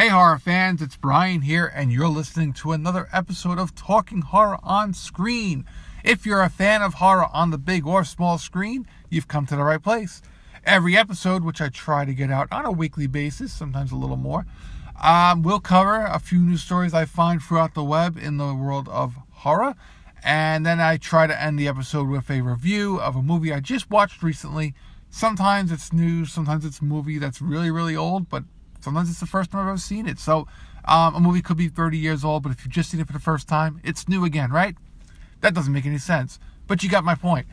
Hey, horror fans, it's Brian here, and you're listening to another episode of Talking Horror on Screen. If you're a fan of horror on the big or small screen, you've come to the right place. Every episode, which I try to get out on a weekly basis, sometimes a little more, um, we'll cover a few news stories I find throughout the web in the world of horror. And then I try to end the episode with a review of a movie I just watched recently. Sometimes it's news, sometimes it's a movie that's really, really old, but Sometimes it's the first time I've ever seen it. So um, a movie could be 30 years old, but if you've just seen it for the first time, it's new again, right? That doesn't make any sense. But you got my point.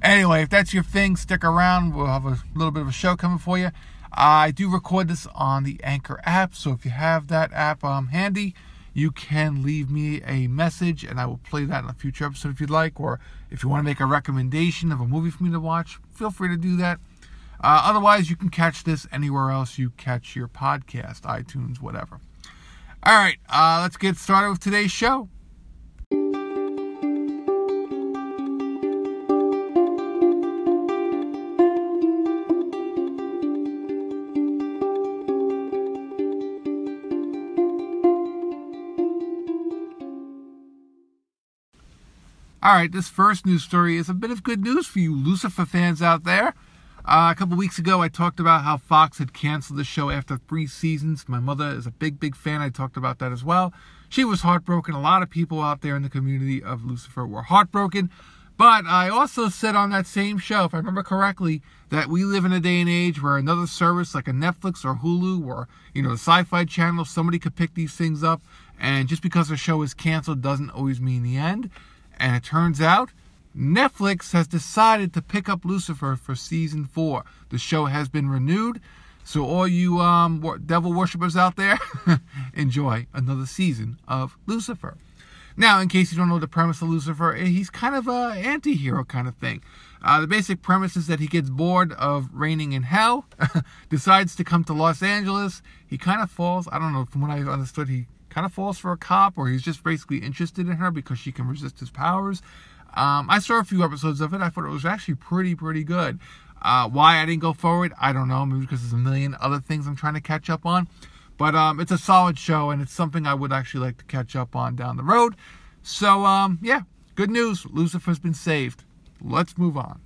Anyway, if that's your thing, stick around. We'll have a little bit of a show coming for you. I do record this on the Anchor app, so if you have that app um, handy, you can leave me a message and I will play that in a future episode if you'd like. Or if you want to make a recommendation of a movie for me to watch, feel free to do that. Uh, otherwise, you can catch this anywhere else you catch your podcast, iTunes, whatever. All right, uh, let's get started with today's show. All right, this first news story is a bit of good news for you Lucifer fans out there. Uh, a couple weeks ago, I talked about how Fox had canceled the show after three seasons. My mother is a big, big fan. I talked about that as well. She was heartbroken. A lot of people out there in the community of Lucifer were heartbroken. But I also said on that same show, if I remember correctly, that we live in a day and age where another service like a Netflix or Hulu or, you know, the Sci Fi Channel, somebody could pick these things up. And just because a show is canceled doesn't always mean the end. And it turns out Netflix has decided to pick up Lucifer for season four. The show has been renewed. So, all you um, devil worshippers out there, enjoy another season of Lucifer. Now, in case you don't know the premise of Lucifer, eh, he's kind of a anti-hero kind of thing. Uh, the basic premise is that he gets bored of reigning in hell, decides to come to Los Angeles. He kind of falls, I don't know, from what I understood, he kind of falls for a cop, or he's just basically interested in her because she can resist his powers. Um, I saw a few episodes of it. I thought it was actually pretty, pretty good. Uh, why I didn't go forward, I don't know. Maybe because there's a million other things I'm trying to catch up on. But um, it's a solid show, and it's something I would actually like to catch up on down the road. So, um, yeah, good news. Lucifer's been saved. Let's move on.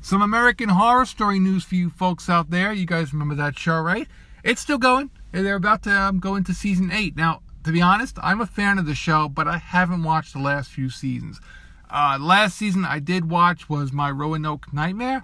Some American Horror Story news for you folks out there. You guys remember that show, right? It's still going. They're about to um, go into season eight. Now, to be honest, I'm a fan of the show, but I haven't watched the last few seasons. Uh, last season I did watch was my Roanoke Nightmare,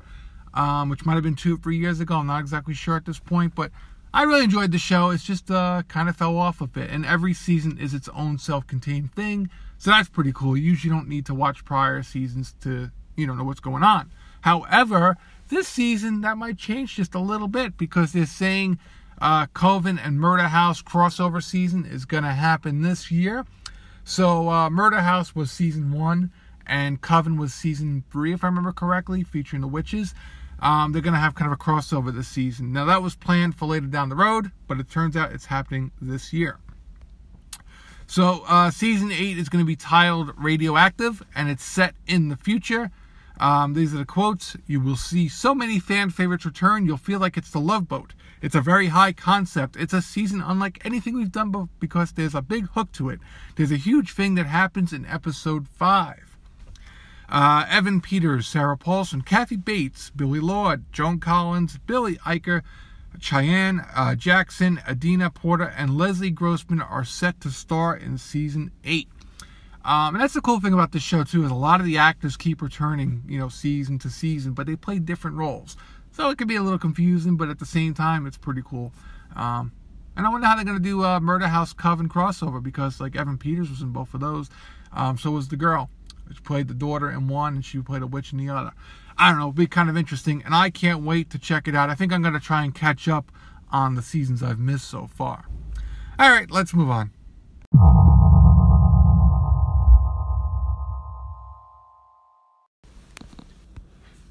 um, which might have been two or three years ago. I'm not exactly sure at this point, but I really enjoyed the show. It's just uh, kind of fell off a bit, and every season is its own self-contained thing, so that's pretty cool. You usually don't need to watch prior seasons to you know know what's going on. However, this season that might change just a little bit because they're saying uh, Coven and Murder House crossover season is going to happen this year. So uh, Murder House was season one, and Coven was season three, if I remember correctly, featuring the witches. Um, they're going to have kind of a crossover this season. Now that was planned for later down the road, but it turns out it's happening this year. So uh, season eight is going to be titled Radioactive, and it's set in the future. Um, these are the quotes. You will see so many fan favorites return, you'll feel like it's the Love Boat. It's a very high concept. It's a season unlike anything we've done before because there's a big hook to it. There's a huge thing that happens in episode 5. Uh, Evan Peters, Sarah Paulson, Kathy Bates, Billie Lourd, Joan Collins, Billy Eichner, Cheyenne uh, Jackson, Adina Porter, and Leslie Grossman are set to star in season 8. Um, and that's the cool thing about this show too is a lot of the actors keep returning, you know, season to season, but they play different roles, so it can be a little confusing. But at the same time, it's pretty cool. Um, and I wonder how they're gonna do uh, Murder House Coven crossover because like Evan Peters was in both of those. Um, so was the girl, which played the daughter in one, and she played a witch in the other. I don't know, it'll be kind of interesting, and I can't wait to check it out. I think I'm gonna try and catch up on the seasons I've missed so far. All right, let's move on.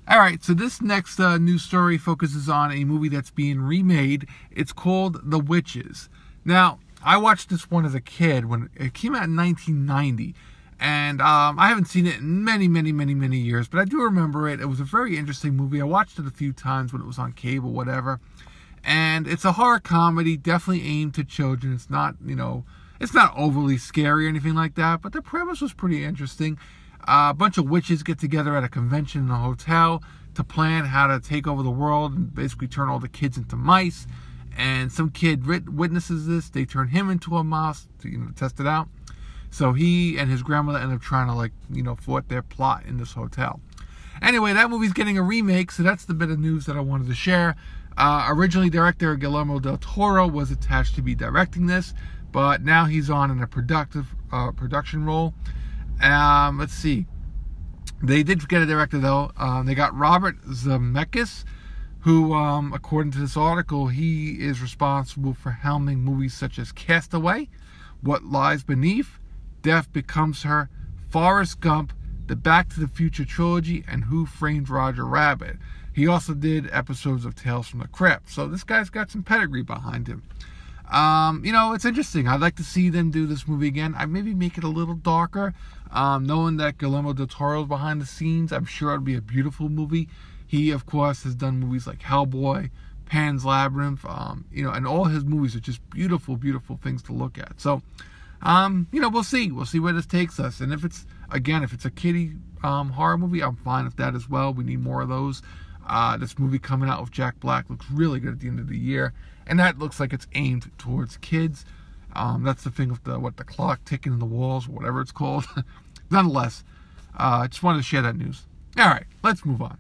All right, so this next uh, news story focuses on a movie that's being remade. It's called The Witches. Now, I watched this one as a kid when it came out in 1990, And um, I haven't seen it in many, many, many, many years, but I do remember it. It was a very interesting movie. I watched it a few times when it was on cable, whatever. And it's a horror comedy, definitely aimed to children. It's not, you know, it's not overly scary or anything like that, but the premise was pretty interesting. A bunch of witches get together at a convention in a hotel to plan how to take over the world and basically turn all the kids into mice. And some kid witnesses this. They turn him into a mouse to you know test it out. So he and his grandmother end up trying to like, you know, thwart their plot in this hotel. Anyway, that movie's getting a remake, so that's the bit of news that I wanted to share. Uh, originally, director Guillermo del Toro was attached to be directing this, but now he's on in a productive uh, production role. Um, let's see. They did get a director though. Um, they got Robert Zemeckis, who, um, according to this article, he is responsible for helming movies such as Castaway, What Lies Beneath, Death Becomes Her, Forrest Gump, the Back to the Future trilogy, and Who Framed Roger Rabbit. He also did episodes of Tales from the Crypt. So this guy's got some pedigree behind him. Um, you know, it's interesting. I'd like to see them do this movie again. I maybe make it a little darker. Um, knowing that Guillermo del Toro is behind the scenes, I'm sure it'd be a beautiful movie. He, of course, has done movies like Hellboy, Pan's Labyrinth, um, you know, and all his movies are just beautiful, beautiful things to look at. So, um, you know, we'll see. We'll see where this takes us. And if it's again, if it's a kiddie um, horror movie, I'm fine with that as well. We need more of those. Uh, this movie coming out with Jack Black looks really good at the end of the year, and that looks like it's aimed towards kids. Um, that's the thing with the what the clock ticking in the walls, whatever it's called. Nonetheless, uh, I just wanted to share that news. All right, let's move on.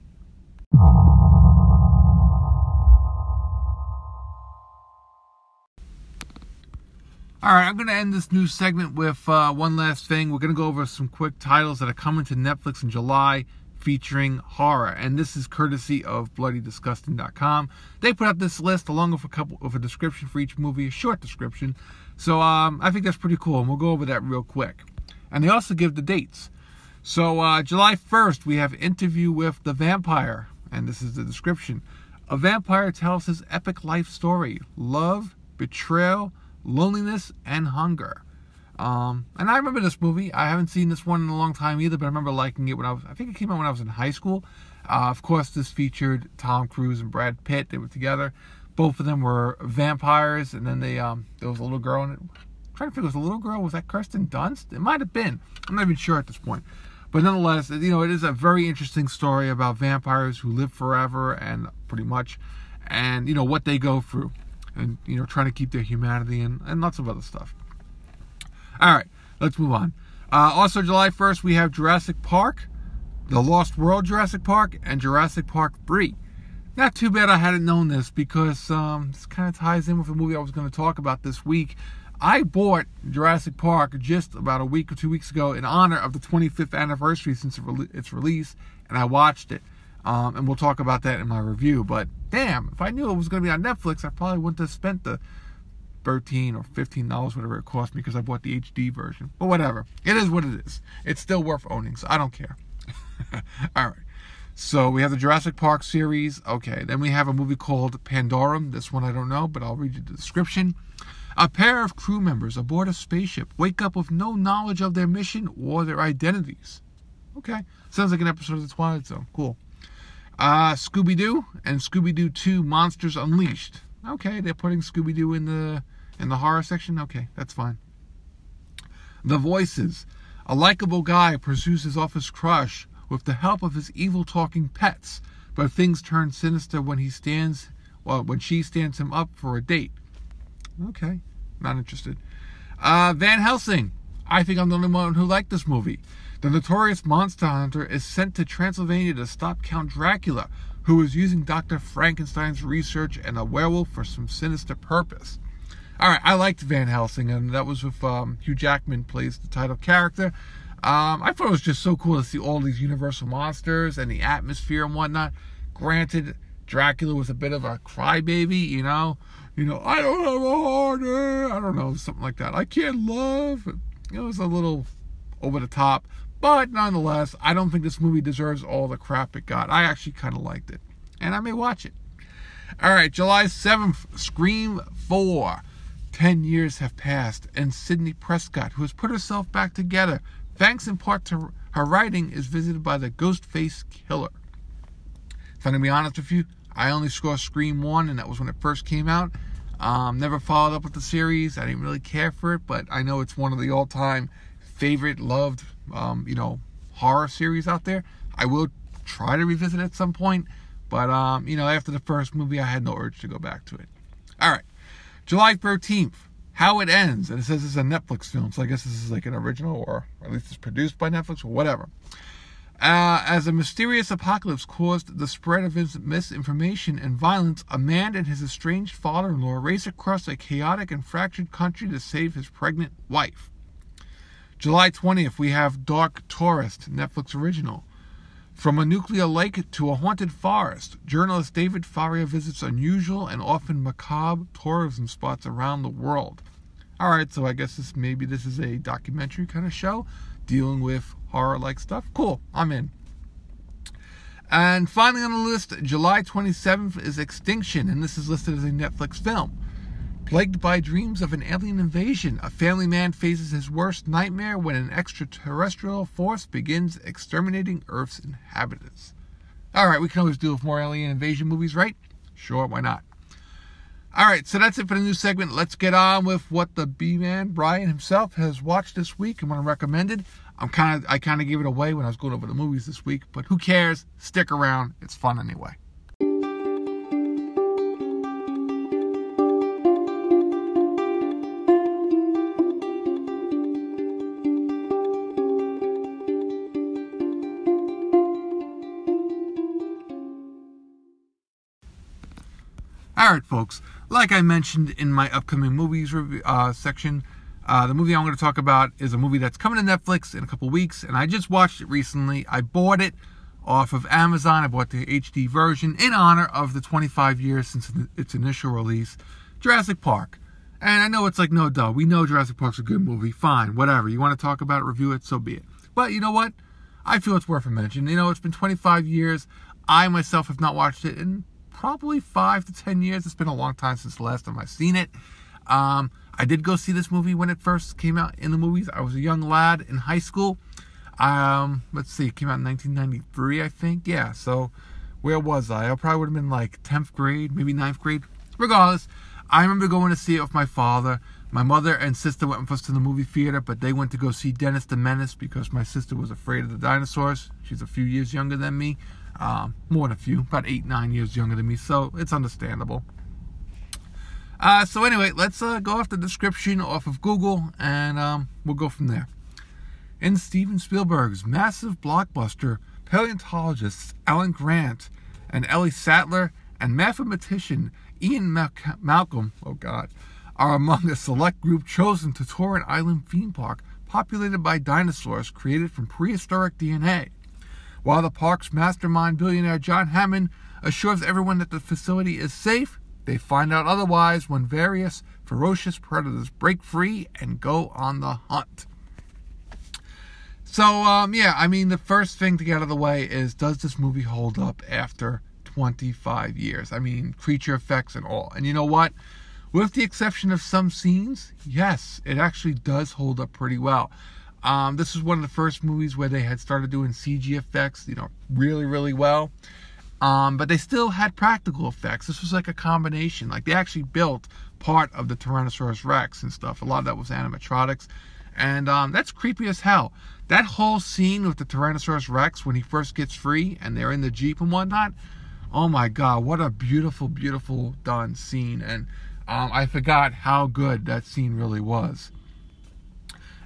All right, I'm going to end this news segment with uh, one last thing. We're going to go over some quick titles that are coming to Netflix in July featuring horror, and this is courtesy of BloodyDisgusting.com. They put up this list along with a couple of a description for each movie, a short description. So um, I think that's pretty cool, and we'll go over that real quick. And they also give the dates. So uh, July 1st, we have Interview with the Vampire, and this is the description. A vampire tells his epic life story: love, betrayal loneliness, and hunger. Um, and I remember this movie. I haven't seen this one in a long time either, but I remember liking it when I was. I think it came out when I was in high school. Uh, of course, this featured Tom Cruise and Brad Pitt. They were together. Both of them were vampires, and then they um, there was a little girl in it. I'm trying to figure, was a little girl was that Kirsten Dunst? It might have been. I'm not even sure at this point. But nonetheless, you know, it is a very interesting story about vampires who live forever and pretty much, and you know what they go through and you know trying to keep their humanity and, and lots of other stuff. All right, let's move on. Uh, also, July 1st, we have Jurassic Park, The Lost World Jurassic Park, and Jurassic Park 3. Not too bad I hadn't known this because um, this kind of ties in with the movie I was going to talk about this week. I bought Jurassic Park just about a week or two weeks ago in honor of the 25th anniversary since its release, and I watched it. Um, and we'll talk about that in my review. But damn, if I knew it was going to be on Netflix, I probably wouldn't have spent the 13 or 15 dollars whatever it cost me because I bought the HD version. But whatever, it is what it is. It's still worth owning, so I don't care. All right. So we have the Jurassic Park series. Okay, then we have a movie called Pandorum. This one I don't know, but I'll read you the description. A pair of crew members aboard a spaceship wake up with no knowledge of their mission or their identities. Okay, sounds like an episode of The Twilight Zone. Cool. Uh, Scooby Doo and Scooby Doo 2 Monsters Unleashed. Okay, they're putting Scooby Doo in the in the horror section. Okay, that's fine. The Voices. A likable guy pursues his office crush with the help of his evil talking pets, but things turn sinister when he stands well when she stands him up for a date. Okay, not interested. Uh, Van Helsing. I think I'm the only one who liked this movie. The notorious monster hunter is sent to Transylvania to stop Count Dracula, who is using Dr. Frankenstein's research and a werewolf for some sinister purpose. All right, I liked Van Helsing, and that was with um, Hugh Jackman plays the title character. Um, I thought it was just so cool to see all these Universal monsters and the atmosphere and whatnot. Granted, Dracula was a bit of a crybaby, you know. You know, I don't have a heart. I don't know, something like that. I can't love. It was a little over the top. But nonetheless, I don't think this movie deserves all the crap it got. I actually kind of liked it. And I may watch it. All right, July 7th, Scream 4. Ten years have passed, and Sidney Prescott, who has put herself back together, thanks in part to her writing, is visited by the Ghostface Killer. If I'm gonna be honest with you, I only saw Scream 1, and that was when it first came out. Um, never followed up with the series. I didn't really care for it, but I know it's one of the all-time favorite, loved, um, you know, horror series out there. I will try to revisit it at some point, but um, you know, after the first movie, I had no urge to go back to it. All right, July 13th, How It Ends, and it says it's a Netflix film, so I guess this is like an original, or at least it's produced by Netflix or whatever. Uh, as a mysterious apocalypse caused the spread of misinformation and violence, a man and his estranged father in law race across a chaotic and fractured country to save his pregnant wife. July 20th, we have Dark Tourist, Netflix original. From a nuclear lake to a haunted forest, journalist David Farrier visits unusual and often macabre tourism spots around the world. All right, so I guess this maybe this is a documentary kind of show dealing with horror like stuff. Cool, I'm in. And finally on the list, July 27th is Extinction, and this is listed as a Netflix film. Plagued by dreams of an alien invasion, a family man faces his worst nightmare when an extraterrestrial force begins exterminating Earth's inhabitants. All right, we can always do with more alien invasion movies, right? Sure, why not? All right, so that's it for the new segment. Let's get on with what the B man Brian himself has watched this week and what I recommended. I'm kind of I kind of gave it away when I was going over the movies this week, but who cares? Stick around. It's fun anyway. All right, folks. Like I mentioned in my upcoming movies review, uh, section, uh, the movie I'm going to talk about is a movie that's coming to Netflix in a couple weeks, and I just watched it recently. I bought it off of Amazon. I bought the HD version in honor of the 25 years since its initial release. Jurassic Park. And I know it's like, no, duh. We know Jurassic Park's a good movie. Fine, whatever. You want to talk about it, review it, so be it. But you know what? I feel it's worth a mention. You know, it's been 25 years. I myself have not watched it in probably five to ten years. It's been a long time since the last time I've seen it. Um, I did go see this movie when it first came out in the movies. I was a young lad in high school. Um, let's see, it came out in 1993, I think. Yeah, so where was I? I probably would have been like 10th grade, maybe 9th grade. Regardless, I remember going to see it with my father. My mother and sister went with us to the movie theater, but they went to go see Dennis the Menace because my sister was afraid of the dinosaurs. She's a few years younger than me. Um, more than a few, about eight, nine years younger than me, so it's understandable. Uh, so anyway, let's uh, go off the description off of Google, and um, we'll go from there. In Steven Spielberg's massive blockbuster, paleontologists Alan Grant and Ellie Sattler and mathematician Ian Mal- Malcolm, oh God, are among a select group chosen to tour an island theme park populated by dinosaurs created from prehistoric DNA. While the park's mastermind billionaire John Hammond assures everyone that the facility is safe, they find out otherwise when various ferocious predators break free and go on the hunt. So, um, yeah, I mean, the first thing to get out of the way is does this movie hold up after 25 years? I mean, creature effects and all. And you know what? With the exception of some scenes, yes, it actually does hold up pretty well. Um, this was one of the first movies where they had started doing CG effects, you know, really, really well. Um, but they still had practical effects. This was like a combination. Like they actually built part of the Tyrannosaurus Rex and stuff. A lot of that was animatronics, and um, that's creepy as hell. That whole scene with the Tyrannosaurus Rex when he first gets free and they're in the jeep and whatnot. Oh my God, what a beautiful, beautiful done scene. And um, I forgot how good that scene really was.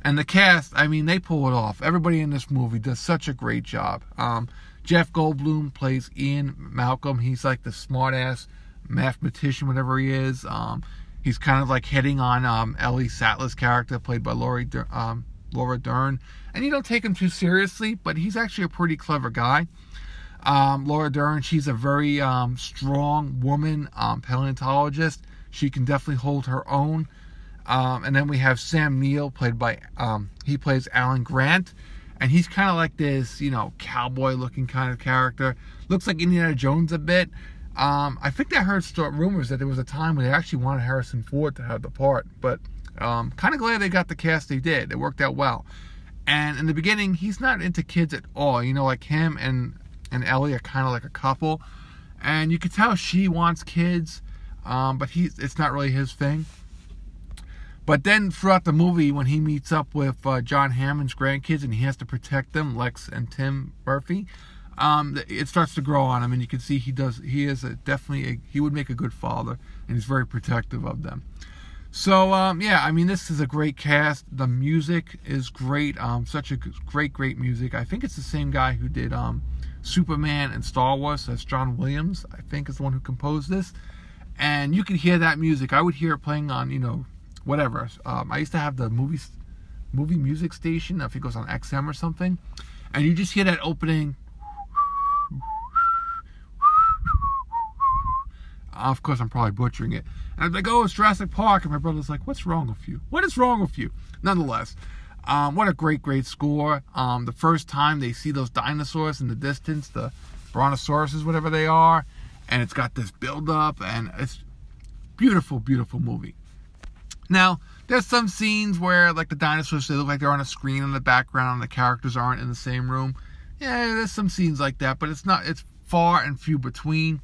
And the cast, I mean, they pull it off. Everybody in this movie does such a great job. Um, Jeff Goldblum plays Ian Malcolm. He's like the smartass mathematician, whatever he is. Um, he's kind of like hitting on um, Ellie Sattler's character, played by Laurie, um, Laura Dern. And you don't take him too seriously, but he's actually a pretty clever guy. Um, Laura Dern, she's a very um, strong woman um, paleontologist. She can definitely hold her own. Um, and then we have Sam Neill, played by, um, he plays Alan Grant. And he's kind of like this, you know, cowboy looking kind of character. Looks like Indiana Jones a bit. Um, I think I heard rumors that there was a time when they actually wanted Harrison Ford to have the part. But um, kind of glad they got the cast they did. It worked out well. And in the beginning, he's not into kids at all. You know, like him and and Ellie are kind of like a couple, and you can tell she wants kids, um, but he's it's not really his thing. But then throughout the movie, when he meets up with uh, John Hammond's grandkids and he has to protect them, Lex and Tim Murphy, um, it starts to grow on him, and you can see he does. He is a, definitely a, he would make a good father, and he's very protective of them. So um, yeah, I mean this is a great cast. The music is great. Um, such a great, great music. I think it's the same guy who did um, Superman and Star Wars. That's John Williams. I think is the one who composed this, and you can hear that music. I would hear it playing on you know whatever. Um, I used to have the movie movie music station. I think it goes on XM or something, and you just hear that opening. Of course, I'm probably butchering it. And I'm like, oh, it's Jurassic Park. And my brother's like, what's wrong with you? What is wrong with you? Nonetheless, um, what a great, great score. Um, the first time they see those dinosaurs in the distance, the brontosauruses, whatever they are, and it's got this build up, and it's beautiful, beautiful movie. Now, there's some scenes where, like the dinosaurs, they look like they're on a screen in the background, and the characters aren't in the same room. Yeah, there's some scenes like that, but it's not. It's far and few between.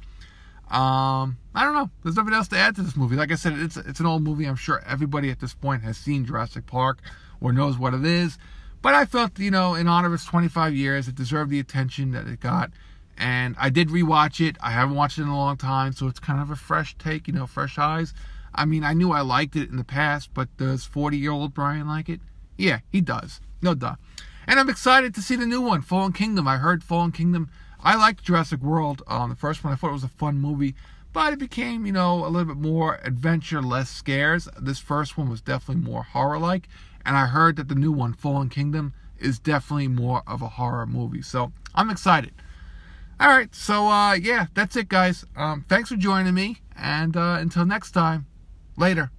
Um, I don't know. There's nothing else to add to this movie. Like I said, it's it's an old movie. I'm sure everybody at this point has seen Jurassic Park or knows what it is. But I felt, you know, in honor of its 25 years, it deserved the attention that it got. And I did rewatch it. I haven't watched it in a long time, so it's kind of a fresh take, you know, fresh eyes. I mean, I knew I liked it in the past, but does 40 year old Brian like it? Yeah, he does. No duh. And I'm excited to see the new one, Fallen Kingdom. I heard Fallen Kingdom. I liked Jurassic World, um, the first one. I thought it was a fun movie, but it became, you know, a little bit more adventure, less scares. This first one was definitely more horror like. And I heard that the new one, Fallen Kingdom, is definitely more of a horror movie. So I'm excited. All right, so uh, yeah, that's it, guys. Um, thanks for joining me, and uh, until next time, Later.